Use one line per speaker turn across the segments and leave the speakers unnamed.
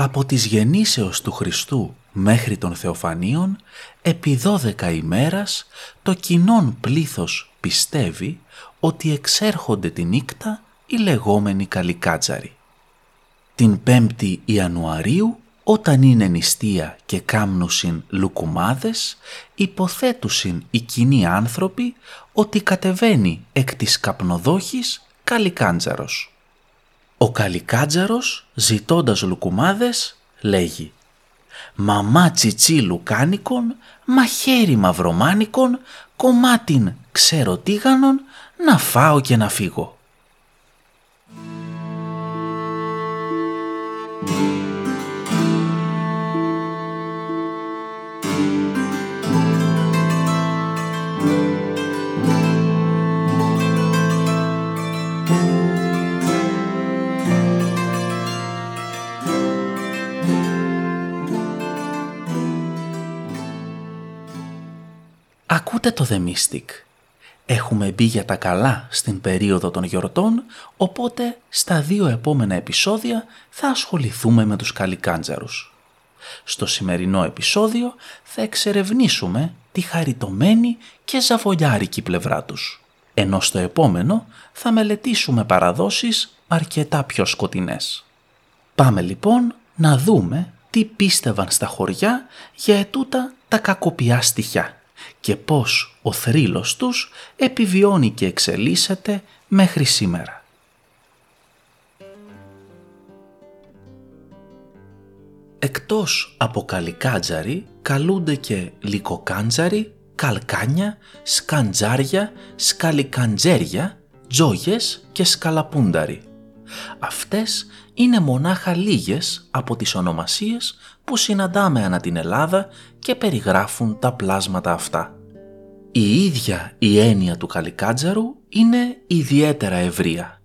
Από τις γεννήσεως του Χριστού μέχρι των Θεοφανίων, επί δώδεκα ημέρας το κοινόν πλήθος πιστεύει ότι εξέρχονται τη νύχτα οι λεγόμενοι καλικάτζαροι. Την 5η Ιανουαρίου, όταν είναι νηστεία και κάμνουσιν λουκουμάδες, υποθέτουσιν οι κοινοί άνθρωποι ότι κατεβαίνει εκ της καπνοδόχης καλικάντζαρος. Ο καλικάντζαρος, ζητώντας λουκουμάδες, λέγει «Μαμά τσιτσί λουκάνικον, μαχαίρι μαυρομάνικον, κομμάτιν ξεροτίγανον, να φάω και να φύγω». Το The Mystic. Έχουμε μπει για τα καλά στην περίοδο των γιορτών, οπότε στα δύο επόμενα επεισόδια θα ασχοληθούμε με τους καλικάντζαρους. Στο σημερινό επεισόδιο θα εξερευνήσουμε τη χαριτωμένη και ζαβολιάρικη πλευρά τους, ενώ στο επόμενο θα μελετήσουμε παραδόσεις αρκετά πιο σκοτεινές. Πάμε λοιπόν να δούμε τι πίστευαν στα χωριά για ετούτα τα κακοπιά στοιχιά και πώς ο θρύλος τους επιβιώνει και εξελίσσεται μέχρι σήμερα. Εκτός από καλικάντζαρι καλούνται και λικοκάντζαρι, καλκάνια, σκαντζάρια, σκαλικαντζέρια, τζόγες και σκαλαπούνταρι. Αυτές είναι μονάχα λίγες από τις ονομασίες που συναντάμε ανά την Ελλάδα και περιγράφουν τα πλάσματα αυτά. Η ίδια η έννοια του καλικάτζαρου είναι ιδιαίτερα ευρεία.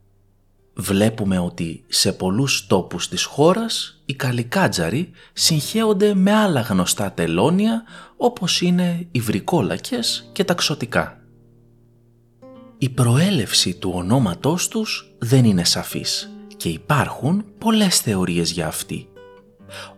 Βλέπουμε ότι σε πολλούς τόπους της χώρας οι καλικάτζαροι συγχέονται με άλλα γνωστά τελώνια όπως είναι οι βρικόλακες και τα ξωτικά. Η προέλευση του ονόματός τους δεν είναι σαφής και υπάρχουν πολλές θεωρίες για αυτή.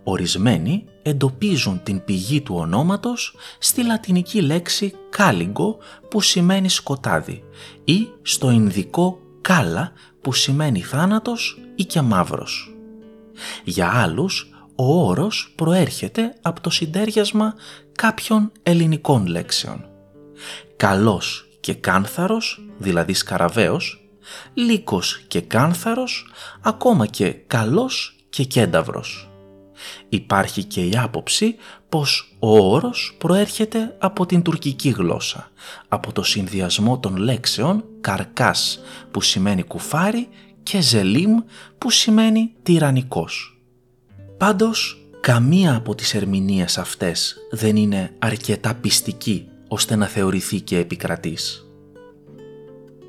Ορισμένοι εντοπίζουν την πηγή του ονόματος στη λατινική λέξη «κάλιγκο» που σημαίνει σκοτάδι ή στο Ινδικό «κάλα» που σημαίνει θάνατος ή και μαύρος. Για άλλους, ο όρος προέρχεται από το συντέριασμα κάποιων ελληνικών λέξεων. Καλός και κάνθαρος, δηλαδή σκαραβαίος, λύκος και κάνθαρος, ακόμα και καλός και κένταυρος. Υπάρχει και η άποψη πως ο όρος προέρχεται από την τουρκική γλώσσα, από το συνδυασμό των λέξεων «καρκάς» που σημαίνει κουφάρι και «ζελίμ» που σημαίνει τυραννικός. Πάντως, καμία από τις ερμηνείες αυτές δεν είναι αρκετά πιστική ώστε να θεωρηθεί και επικρατής.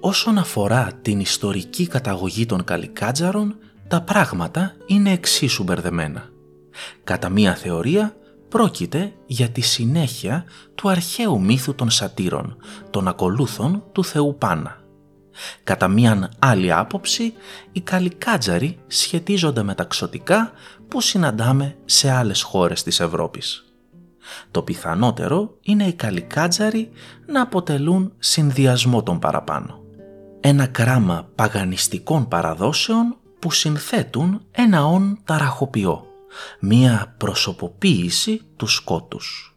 Όσον αφορά την ιστορική καταγωγή των καλικάτζαρων, τα πράγματα είναι εξίσου μπερδεμένα. Κατά μία θεωρία πρόκειται για τη συνέχεια του αρχαίου μύθου των σατήρων, των ακολούθων του θεού Πάνα. Κατά μίαν άλλη άποψη, οι καλικάτζαροι σχετίζονται με τα ξωτικά που συναντάμε σε άλλες χώρες της Ευρώπης. Το πιθανότερο είναι οι καλικάτζαροι να αποτελούν συνδυασμό των παραπάνω. Ένα κράμα παγανιστικών παραδόσεων που συνθέτουν ένα όν ταραχοποιό μία προσωποποίηση του σκότους.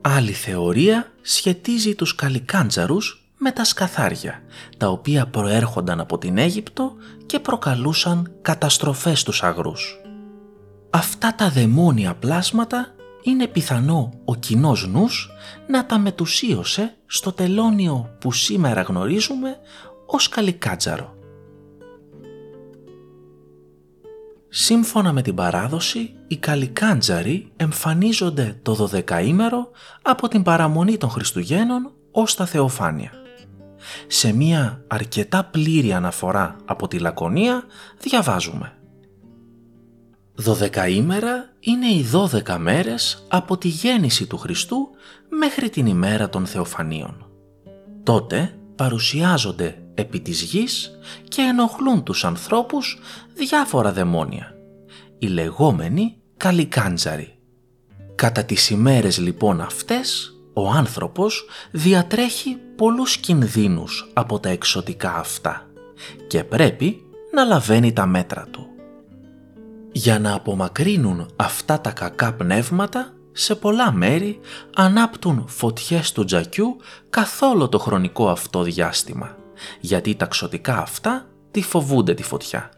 Άλλη θεωρία σχετίζει τους καλικάντζαρους με τα σκαθάρια, τα οποία προέρχονταν από την Αίγυπτο και προκαλούσαν καταστροφές στους αγρούς. Αυτά τα δαιμόνια πλάσματα είναι πιθανό ο κοινός νους να τα μετουσίωσε στο τελώνιο που σήμερα γνωρίζουμε ως καλικάτζαρο. Σύμφωνα με την παράδοση, οι καλικάντζαροι εμφανίζονται το δωδεκαήμερο από την παραμονή των Χριστουγέννων ως τα Θεοφάνεια. Σε μία αρκετά πλήρη αναφορά από τη Λακωνία διαβάζουμε «Δωδεκαήμερα είναι οι δώδεκα μέρες από τη γέννηση του Χριστού μέχρι την ημέρα των Θεοφανίων. Τότε παρουσιάζονται επί της γης και ενοχλούν τους ανθρώπους διάφορα δαιμόνια. οι λεγόμενοι καλικάντζαροι. Κατά τις ημέρες λοιπόν αυτές, ο άνθρωπος διατρέχει πολλούς κινδύνους από τα εξωτικά αυτά και πρέπει να λαβαίνει τα μέτρα του. Για να απομακρύνουν αυτά τα κακά πνεύματα, σε πολλά μέρη ανάπτουν φωτιές του τζακιού καθόλου το χρονικό αυτό διάστημα, γιατί τα ξωτικά αυτά τη φοβούνται τη φωτιά.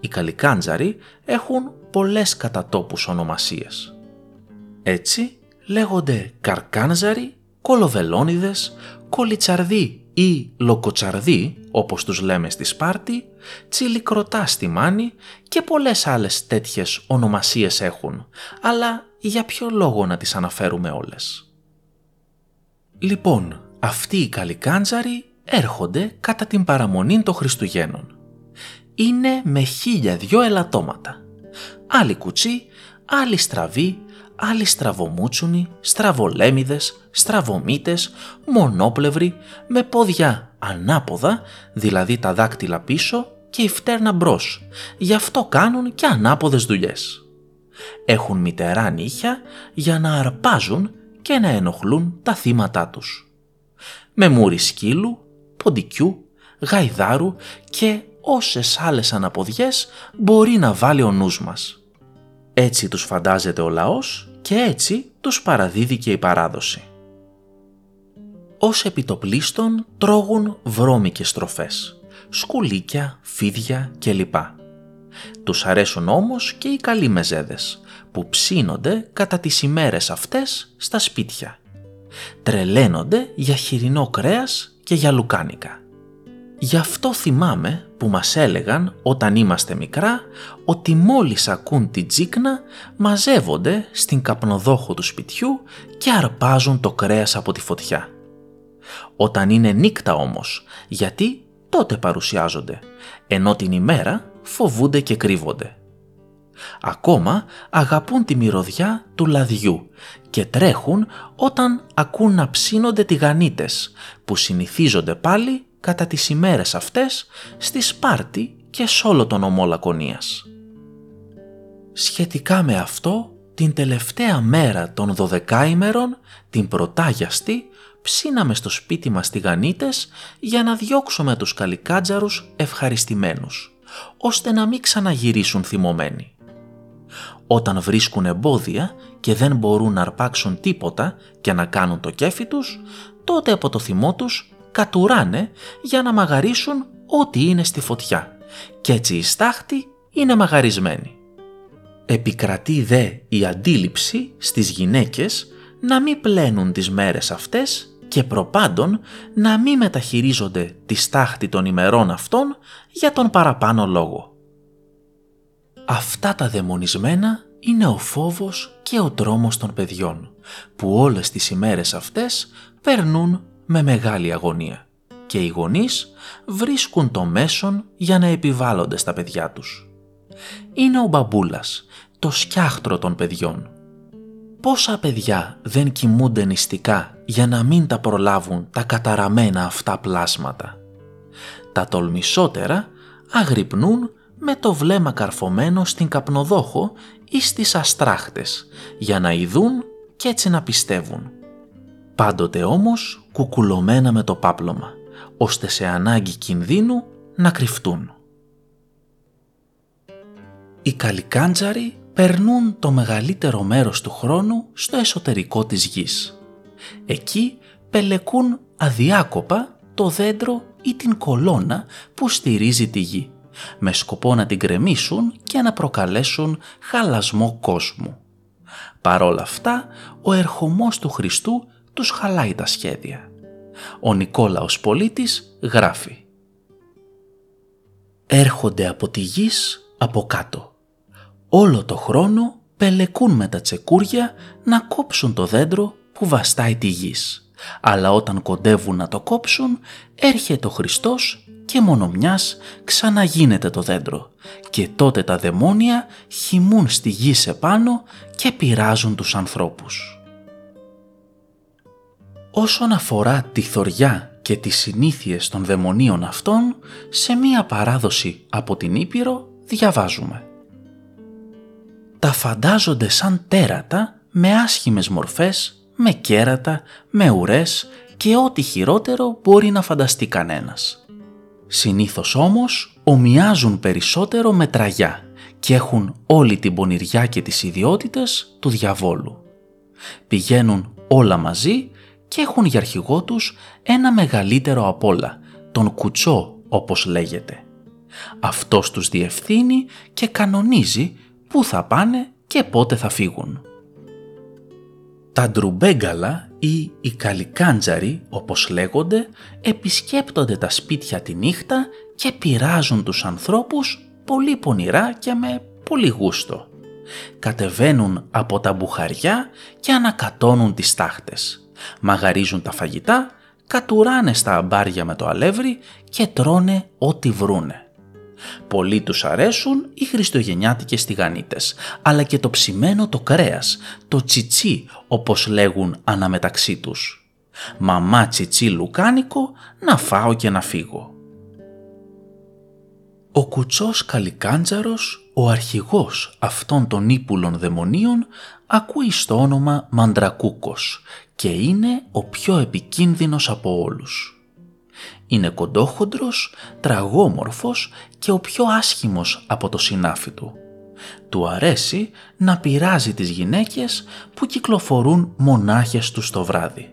Οι καλικάντζαροι έχουν πολλές κατατόπους ονομασίες. Έτσι λέγονται καρκάνζαροι, κολοβελόνιδες, κολιτσαρδοί ή λοκοτσαρδοί, όπως τους λέμε στη Σπάρτη, τσιλικροτά στη Μάνη και πολλές άλλες τέτοιες ονομασίες έχουν, αλλά για ποιο λόγο να τις αναφέρουμε όλες. Λοιπόν, αυτοί οι καλικάντζαροι έρχονται κατά την παραμονή των Χριστουγέννων. Είναι με χίλια δυο ελαττώματα. Άλλοι κουτσί, άλλοι στραβοί, άλλοι στραβομούτσουνοι, στραβολέμιδες, στραβομίτες, μονόπλευροι, με πόδια ανάποδα, δηλαδή τα δάκτυλα πίσω και η φτέρνα μπρος. Γι' αυτό κάνουν και ανάποδες δουλειές. Έχουν μητερά νύχια για να αρπάζουν και να ενοχλούν τα θύματά τους. Με μούρι σκύλου, ποντικιού, γαϊδάρου και όσες άλλες αναποδιές μπορεί να βάλει ο νους μας. Έτσι τους φαντάζεται ο λαός και έτσι τους παραδίδει και η παράδοση. Ως επιτοπλίστων τρώγουν βρώμικες τροφές, σκουλίκια, φίδια κλπ. Τους αρέσουν όμως και οι καλοί μεζέδες που ψήνονται κατά τις ημέρες αυτές στα σπίτια. Τρελαίνονται για χοιρινό κρέας και για λουκάνικα. Γι' αυτό θυμάμαι που μας έλεγαν όταν είμαστε μικρά ότι μόλις ακούν την τζίκνα μαζεύονται στην καπνοδόχο του σπιτιού και αρπάζουν το κρέας από τη φωτιά. Όταν είναι νύκτα όμως, γιατί τότε παρουσιάζονται, ενώ την ημέρα φοβούνται και κρύβονται. Ακόμα αγαπούν τη μυρωδιά του λαδιού και τρέχουν όταν ακούν να ψήνονται τηγανίτες που συνηθίζονται πάλι κατά τις ημέρες αυτές στη Σπάρτη και σ' όλο τον ομό Λακωνίας. Σχετικά με αυτό, την τελευταία μέρα των 12 ημερών, την πρωτάγιαστη, ψήναμε στο σπίτι μας τηγανίτες για να διώξουμε τους καλικάτζαρους ευχαριστημένους, ώστε να μην ξαναγυρίσουν θυμωμένοι. Όταν βρίσκουν εμπόδια και δεν μπορούν να αρπάξουν τίποτα και να κάνουν το κέφι τους, τότε από το θυμό τους κατουράνε για να μαγαρίσουν ό,τι είναι στη φωτιά και έτσι η στάχτη είναι μαγαρισμένη. Επικρατεί δε η αντίληψη στις γυναίκες να μην πλένουν τις μέρες αυτές και προπάντων να μην μεταχειρίζονται τη στάχτη των ημερών αυτών για τον παραπάνω λόγο. Αυτά τα δαιμονισμένα είναι ο φόβος και ο τρόμος των παιδιών που όλες τις ημέρες αυτές περνούν με μεγάλη αγωνία και οι γονείς βρίσκουν το μέσον για να επιβάλλονται στα παιδιά τους. Είναι ο μπαμπούλας, το σκιάχτρο των παιδιών. Πόσα παιδιά δεν κοιμούνται νηστικά για να μην τα προλάβουν τα καταραμένα αυτά πλάσματα; Τα τολμησότερα αγρυπνούν με το βλέμμα καρφωμένο στην καπνοδόχο ή στις αστράχτες για να ειδούν και έτσι να πιστεύουν πάντοτε όμως κουκουλωμένα με το πάπλωμα, ώστε σε ανάγκη κινδύνου να κρυφτούν. Οι καλικάντζαροι περνούν το μεγαλύτερο μέρος του χρόνου στο εσωτερικό της γης. Εκεί πελεκούν αδιάκοπα το δέντρο ή την κολόνα που στηρίζει τη γη, με σκοπό να την κρεμίσουν και να προκαλέσουν χαλασμό κόσμου. Παρόλα αυτά, ο ερχομός του Χριστού τους χαλάει τα σχέδια. Ο Νικόλαος πολίτης γράφει «Έρχονται από τη γης από κάτω. Όλο το χρόνο πελεκούν με τα τσεκούρια να κόψουν το δέντρο που βαστάει τη γης. Αλλά όταν κοντεύουν να το κόψουν, έρχεται ο Χριστός και μόνο μιας ξαναγίνεται το δέντρο και τότε τα δαιμόνια χυμούν στη γη σε πάνω και πειράζουν τους ανθρώπους. Όσον αφορά τη θωριά και τις συνήθειες των δαιμονίων αυτών, σε μία παράδοση από την Ήπειρο διαβάζουμε. τα φαντάζονται σαν τέρατα με άσχημες μορφές, με κέρατα, με ουρές και ό,τι χειρότερο μπορεί να φανταστεί κανένας. Συνήθως όμως ομοιάζουν περισσότερο με τραγιά και έχουν όλη την πονηριά και τις ιδιότητες του διαβόλου. Πηγαίνουν όλα μαζί και έχουν για αρχηγό τους ένα μεγαλύτερο απ' όλα, τον κουτσό όπως λέγεται. Αυτός τους διευθύνει και κανονίζει πού θα πάνε και πότε θα φύγουν. Τα ντρουμπέγκαλα ή οι καλικάντζαροι όπως λέγονται επισκέπτονται τα σπίτια τη νύχτα και πειράζουν τους ανθρώπους πολύ πονηρά και με πολύ γούστο. Κατεβαίνουν από τα μπουχαριά και ανακατώνουν τις τάχτες. Μαγαρίζουν τα φαγητά, κατουράνε στα αμπάρια με το αλεύρι και τρώνε ό,τι βρούνε. Πολλοί τους αρέσουν οι χριστουγεννιάτικες τηγανίτες, αλλά και το ψημένο το κρέας, το τσιτσί όπως λέγουν αναμεταξύ τους. Μαμά τσιτσί λουκάνικο, να φάω και να φύγω. Ο κουτσός Καλικάντζαρος, ο αρχηγός αυτών των ύπουλων δαιμονίων, ακούει στο όνομα Μαντρακούκος και είναι ο πιο επικίνδυνος από όλους. Είναι κοντόχοντρος, τραγόμορφος και ο πιο άσχημος από το συνάφι του. Του αρέσει να πειράζει τις γυναίκες που κυκλοφορούν μονάχες του το βράδυ.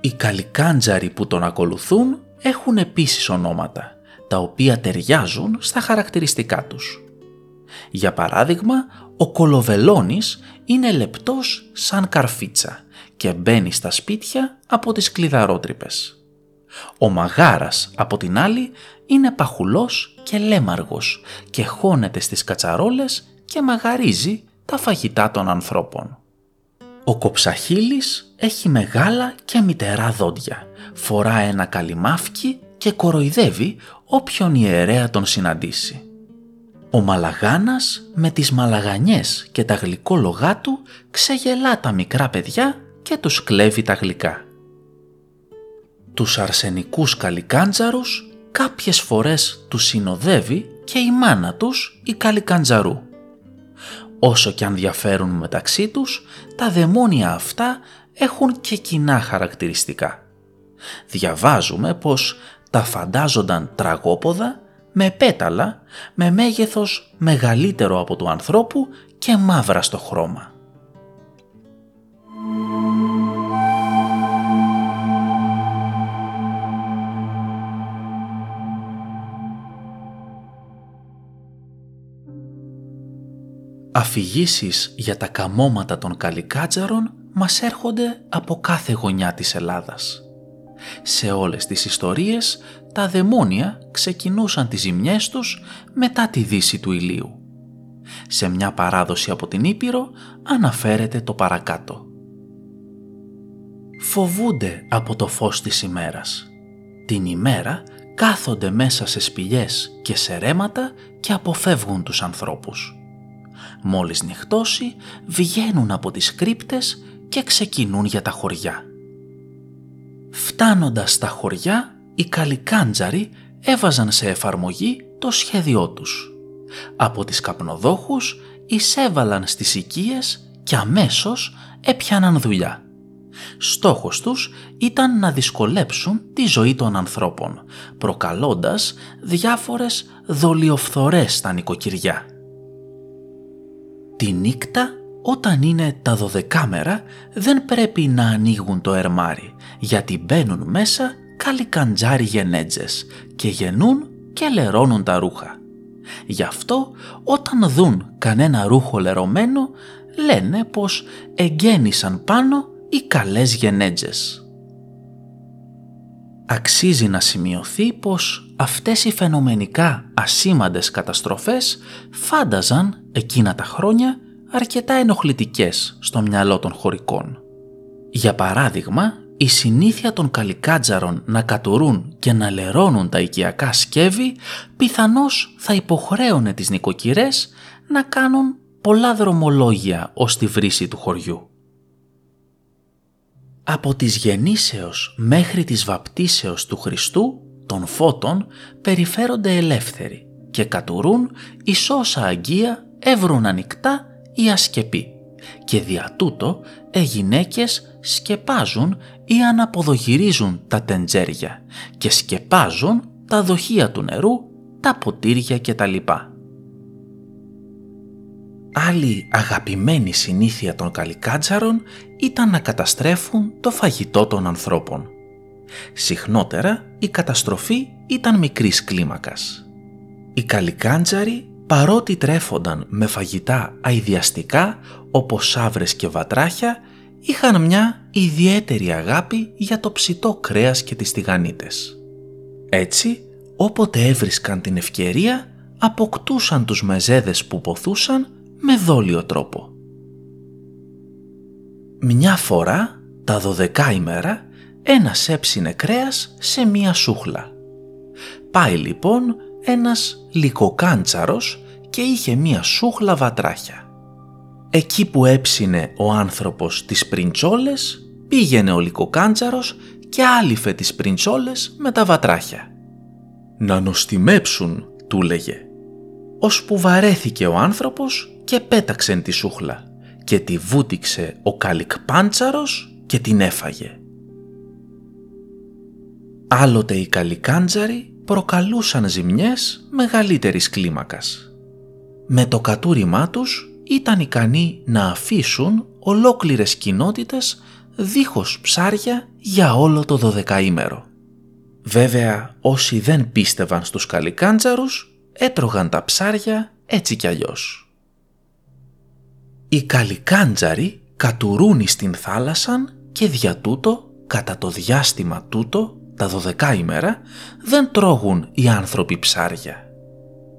Οι καλικάντζαροι που τον ακολουθούν έχουν επίσης ονόματα, τα οποία ταιριάζουν στα χαρακτηριστικά τους. Για παράδειγμα, ο Κολοβελώνης είναι λεπτός σαν καρφίτσα και μπαίνει στα σπίτια από τις κλειδαρότρυπες. Ο μαγάρας από την άλλη είναι παχουλός και λέμαργος και χώνεται στις κατσαρόλες και μαγαρίζει τα φαγητά των ανθρώπων. Ο κοψαχίλης έχει μεγάλα και μητερά δόντια, φορά ένα καλυμάφκι και κοροϊδεύει όποιον ιερέα τον συναντήσει. Ο Μαλαγάνας με τις μαλαγανιές και τα γλυκόλογά του ξεγελά τα μικρά παιδιά και τους κλέβει τα γλυκά τους αρσενικούς καλικάντζαρους κάποιες φορές τους συνοδεύει και η μάνα τους η καλικάντζαρού. Όσο και αν διαφέρουν μεταξύ τους, τα δαιμόνια αυτά έχουν και κοινά χαρακτηριστικά. Διαβάζουμε πως τα φαντάζονταν τραγόποδα με πέταλα, με μέγεθος μεγαλύτερο από του ανθρώπου και μαύρα στο χρώμα. Αφηγήσεις για τα καμώματα των καλικάτζαρων μας έρχονται από κάθε γωνιά της Ελλάδας. Σε όλες τις ιστορίες τα δαιμόνια ξεκινούσαν τις ζημιές τους μετά τη δύση του ηλίου. Σε μια παράδοση από την Ήπειρο αναφέρεται το παρακάτω. Φοβούνται από το φως της ημέρας. Την ημέρα κάθονται μέσα σε σπηλιές και σε ρέματα και αποφεύγουν τους ανθρώπους. Μόλις νυχτώσει βγαίνουν από τις κρύπτες και ξεκινούν για τα χωριά. Φτάνοντας στα χωριά, οι καλικάντζαροι έβαζαν σε εφαρμογή το σχέδιό τους. Από τις καπνοδόχους εισέβαλαν στις οικίες και αμέσως έπιαναν δουλειά. Στόχος τους ήταν να δυσκολέψουν τη ζωή των ανθρώπων, προκαλώντας διάφορες δολιοφθορές στα νοικοκυριά. Τη νύχτα όταν είναι τα δωδεκάμερα δεν πρέπει να ανοίγουν το ερμάρι γιατί μπαίνουν μέσα καλικαντζάρι γενέτζες και γεννούν και λερώνουν τα ρούχα. Γι' αυτό όταν δουν κανένα ρούχο λερωμένο λένε πως εγκαίνησαν πάνω οι καλές γενέτζες. Αξίζει να σημειωθεί πως αυτές οι φαινομενικά ασήμαντες καταστροφές φάνταζαν εκείνα τα χρόνια αρκετά ενοχλητικές στο μυαλό των χωρικών. Για παράδειγμα, η συνήθεια των καλικάτζαρων να κατουρούν και να λερώνουν τα οικιακά σκεύη πιθανώς θα υποχρέωνε τις νοικοκυρές να κάνουν πολλά δρομολόγια ως τη βρύση του χωριού. Από τις γεννήσεως μέχρι τις βαπτίσεως του Χριστού των φώτων περιφέρονται ελεύθεροι και κατουρούν εις όσα αγγεία έβρουν ανοιχτά ή ασκεπή και δια τούτο οι γυναίκες σκεπάζουν ή αναποδογυρίζουν τα τεντζέρια και σκεπάζουν τα δοχεία του νερού, τα ποτήρια κτλ. Άλλη αγαπημένη συνήθεια των καλικάτζαρων ήταν να καταστρέφουν το φαγητό των ανθρώπων. Συχνότερα η καταστροφή ήταν μικρής κλίμακας. Οι καλικάντζαροι παρότι τρέφονταν με φαγητά αειδιαστικά όπως σαύρες και βατράχια είχαν μια ιδιαίτερη αγάπη για το ψητό κρέας και τις τηγανίτες. Έτσι, όποτε έβρισκαν την ευκαιρία αποκτούσαν τους μεζέδες που ποθούσαν με δόλιο τρόπο. Μια φορά, τα δωδεκά ημέρα, ένας έψινε κρέας σε μία σούχλα. Πάει λοιπόν ένας λικοκάντσαρος και είχε μία σούχλα βατράχια. Εκεί που έψινε ο άνθρωπος τις πριντσόλες, πήγαινε ο λικοκάντσαρος και άλυφε τις πριντσόλες με τα βατράχια. «Να νοστιμέψουν», του λέγε. Ώσπου βαρέθηκε ο άνθρωπος και πέταξε τη σούχλα και τη βούτυξε ο καλικπάντσαρος και την έφαγε. Άλλοτε οι καλικάντζαροι προκαλούσαν ζημιές μεγαλύτερης κλίμακας. Με το κατούριμά τους ήταν ικανοί να αφήσουν ολόκληρες κοινότητες δίχως ψάρια για όλο το δωδεκαήμερο. Βέβαια όσοι δεν πίστευαν στους καλικάντζαρους έτρωγαν τα ψάρια έτσι κι αλλιώς. Οι καλικάντζαροι κατουρούνι στην θάλασσαν και δια τούτο, κατά το διάστημα τούτο, τα δωδεκά ημέρα, δεν τρώγουν οι άνθρωποι ψάρια.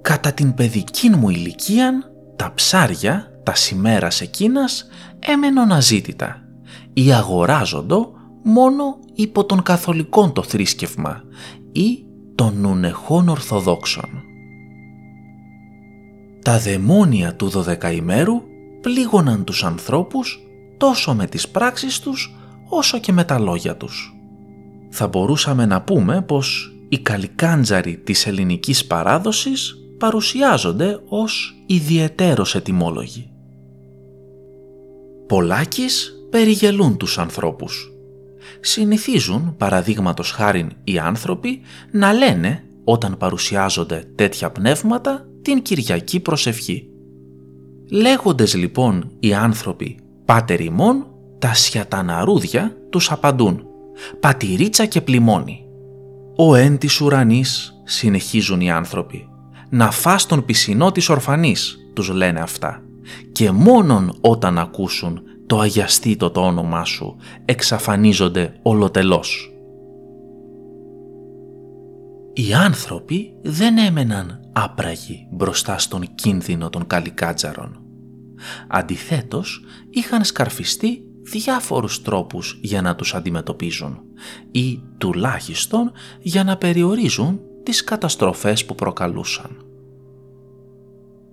Κατά την παιδική μου ηλικία, τα ψάρια, τα σημέρας εκείνας, έμενον αζήτητα ή αγοράζοντο μόνο υπό τον καθολικών το θρήσκευμα ή των νουνεχών Ορθοδόξων. Τα δαιμόνια του δωδεκαημέρου πλήγωναν τους ανθρώπους τόσο με τις πράξεις τους όσο και με τα λόγια τους. Θα μπορούσαμε να πούμε πως οι καλικάντζαροι της ελληνικής παράδοσης παρουσιάζονται ως ιδιαιτέρως ετοιμόλογοι. Πολλάκις περιγελούν τους ανθρώπους. Συνηθίζουν, παραδείγματος χάριν οι άνθρωποι, να λένε όταν παρουσιάζονται τέτοια πνεύματα την Κυριακή προσευχή. Λέγοντες λοιπόν οι άνθρωποι «Πάτερ ημών», τα σιαταναρούδια τους απαντούν «Πατηρίτσα και πλημώνει». «Ο εν της ουρανής», συνεχίζουν οι άνθρωποι, «να φας τον πισινό της ορφανής», τους λένε αυτά. Και μόνον όταν ακούσουν το αγιαστήτο το όνομά σου εξαφανίζονται ολοτελώς. Οι άνθρωποι δεν έμεναν άπραγοι μπροστά στον κίνδυνο των καλικάτζαρων. Αντιθέτως, είχαν σκαρφιστεί διάφορους τρόπους για να τους αντιμετωπίζουν ή τουλάχιστον για να περιορίζουν τις καταστροφές που προκαλούσαν.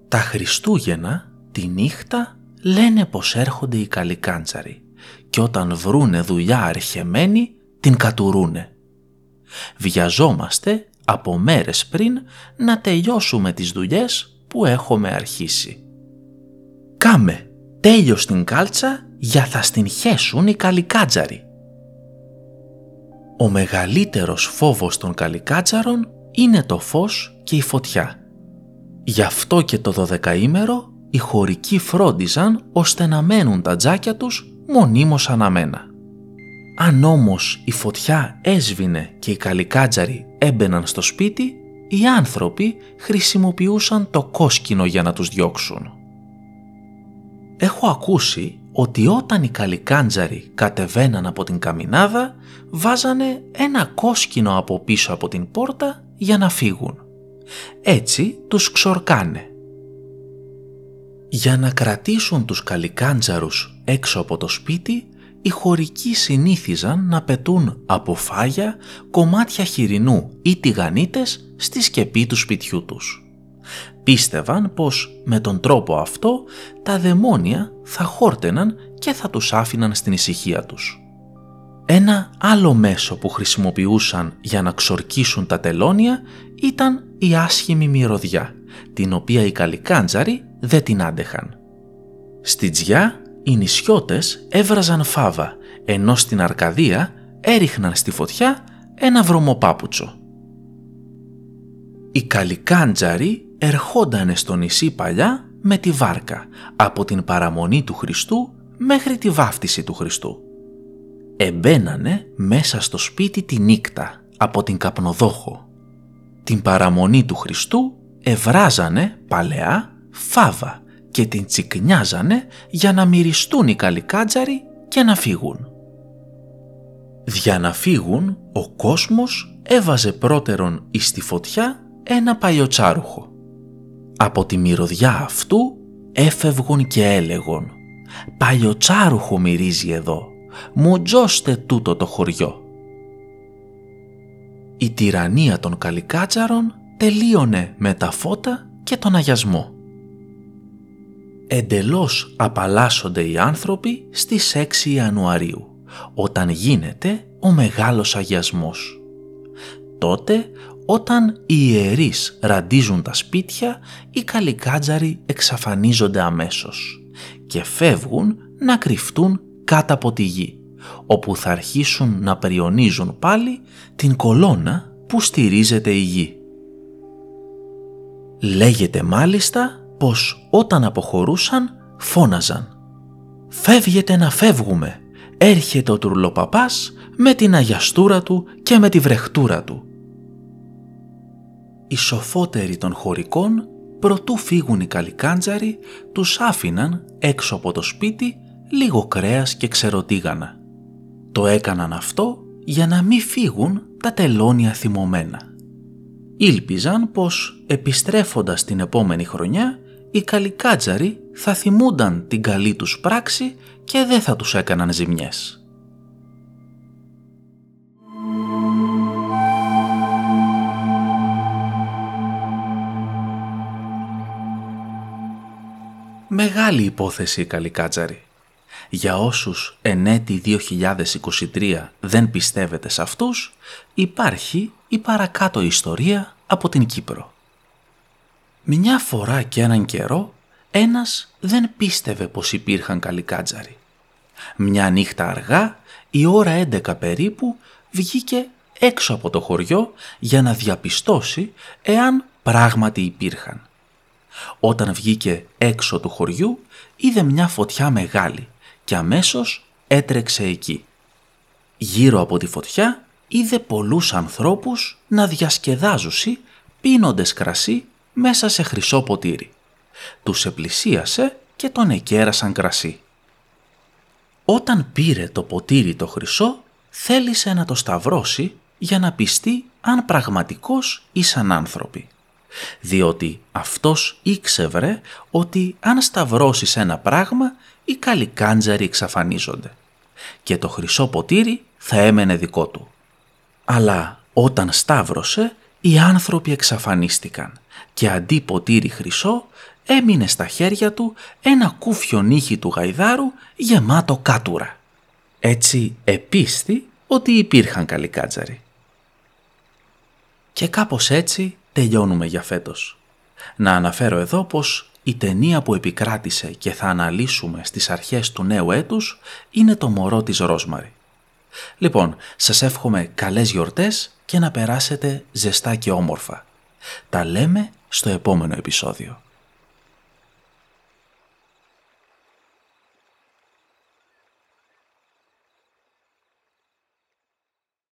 Τα Χριστούγεννα τη νύχτα λένε πως έρχονται οι καλικάντζαροι και όταν βρούνε δουλειά αρχεμένη την κατουρούνε. Βιαζόμαστε από μέρες πριν να τελειώσουμε τις δουλειές που έχουμε αρχίσει. Κάμε, τέλειος την κάλτσα για θα στην χέσουν οι καλικάτζαροι. Ο μεγαλύτερος φόβος των καλικάτζαρων είναι το φως και η φωτιά. Γι' αυτό και το δωδεκαήμερο οι χωρικοί φρόντιζαν ώστε να μένουν τα τζάκια τους μονίμως αναμένα. Αν όμως η φωτιά έσβηνε και οι καλικάτζαροι έμπαιναν στο σπίτι, οι άνθρωποι χρησιμοποιούσαν το κόσκινο για να τους διώξουν. Έχω ακούσει ότι όταν οι καλικάντζαροι κατεβαίναν από την καμινάδα, βάζανε ένα κόσκινο από πίσω από την πόρτα για να φύγουν. Έτσι τους ξορκάνε. Για να κρατήσουν τους καλικάντζαρους έξω από το σπίτι, οι χωρικοί συνήθιζαν να πετούν από φάγια κομμάτια χοιρινού ή τηγανίτες στη σκεπή του σπιτιού τους. Πίστευαν πως με τον τρόπο αυτό τα δαιμόνια θα χόρτεναν και θα τους άφηναν στην ησυχία τους. Ένα άλλο μέσο που χρησιμοποιούσαν για να ξορκίσουν τα τελώνια ήταν η άσχημη μυρωδιά, την οποία οι καλικάντζαροι δεν την άντεχαν. Στη Τζιά οι νησιώτες έβραζαν φάβα, ενώ στην Αρκαδία έριχναν στη φωτιά ένα βρωμοπάπουτσο. Οι καλικάντζαροι ερχόντανε στο νησί παλιά με τη βάρκα, από την παραμονή του Χριστού μέχρι τη βάφτιση του Χριστού. Εμπαίνανε μέσα στο σπίτι τη νύχτα από την καπνοδόχο. Την παραμονή του Χριστού ευράζανε παλαιά φάβα και την τσικνιάζανε για να μυριστούν οι καλικάτζαροι και να φύγουν. Για να φύγουν, ο κόσμος έβαζε πρώτερον εις τη φωτιά ένα παλιοτσάρουχο. Από τη μυρωδιά αυτού έφευγουν και έλεγον «Παλιοτσάρουχο μυρίζει εδώ, μου τζώστε τούτο το χωριό». Η τυραννία των καλικάτσαρων τελείωνε με τα φώτα και τον αγιασμό. Εντελώς απαλλάσσονται οι άνθρωποι στις 6 Ιανουαρίου, όταν γίνεται ο μεγάλος αγιασμός. Τότε όταν οι ιερείς ραντίζουν τα σπίτια, οι καλικάτζαροι εξαφανίζονται αμέσως και φεύγουν να κρυφτούν κάτω από τη γη, όπου θα αρχίσουν να περιονίζουν πάλι την κολόνα που στηρίζεται η γη. Λέγεται μάλιστα πως όταν αποχωρούσαν φώναζαν «Φεύγετε να φεύγουμε, έρχεται ο τουρλοπαπάς με την αγιαστούρα του και με τη βρεχτούρα του» οι σοφότεροι των χωρικών προτού φύγουν οι καλικάντζαροι τους άφηναν έξω από το σπίτι λίγο κρέας και ξεροτήγανα. Το έκαναν αυτό για να μην φύγουν τα τελώνια θυμωμένα. Ήλπιζαν πως επιστρέφοντας την επόμενη χρονιά οι καλικάτζαροι θα θυμούνταν την καλή τους πράξη και δεν θα τους έκαναν ζημιές. Μεγάλη υπόθεση η Καλικάτζαρη. Για όσους εν έτη 2023 δεν πιστεύετε σε αυτούς, υπάρχει η παρακάτω ιστορία από την Κύπρο. Μια φορά και έναν καιρό, ένας δεν πίστευε πως υπήρχαν Καλικάτζαροι. Μια νύχτα αργά, η ώρα 11 περίπου, βγήκε έξω από το χωριό για να διαπιστώσει εάν πράγματι υπήρχαν. Όταν βγήκε έξω του χωριού είδε μια φωτιά μεγάλη και αμέσως έτρεξε εκεί. Γύρω από τη φωτιά είδε πολλούς ανθρώπους να διασκεδάζουσι πίνοντες κρασί μέσα σε χρυσό ποτήρι. Τους επλησίασε και τον εκέρασαν κρασί. Όταν πήρε το ποτήρι το χρυσό θέλησε να το σταυρώσει για να πιστεί αν πραγματικός ήσαν άνθρωποι διότι αυτός ήξευρε ότι αν σταυρώσεις ένα πράγμα οι καλικάντζαροι εξαφανίζονται και το χρυσό ποτήρι θα έμενε δικό του. Αλλά όταν σταύρωσε οι άνθρωποι εξαφανίστηκαν και αντί ποτήρι χρυσό έμεινε στα χέρια του ένα κούφιο νύχι του γαϊδάρου γεμάτο κάτουρα. Έτσι επίστη ότι υπήρχαν καλικάτζαροι. Και κάπως έτσι τελειώνουμε για φέτος. Να αναφέρω εδώ πως η ταινία που επικράτησε και θα αναλύσουμε στις αρχές του νέου έτους είναι το μωρό της Ρόσμαρη. Λοιπόν, σας εύχομαι καλές γιορτές και να περάσετε ζεστά και όμορφα. Τα λέμε στο επόμενο επεισόδιο.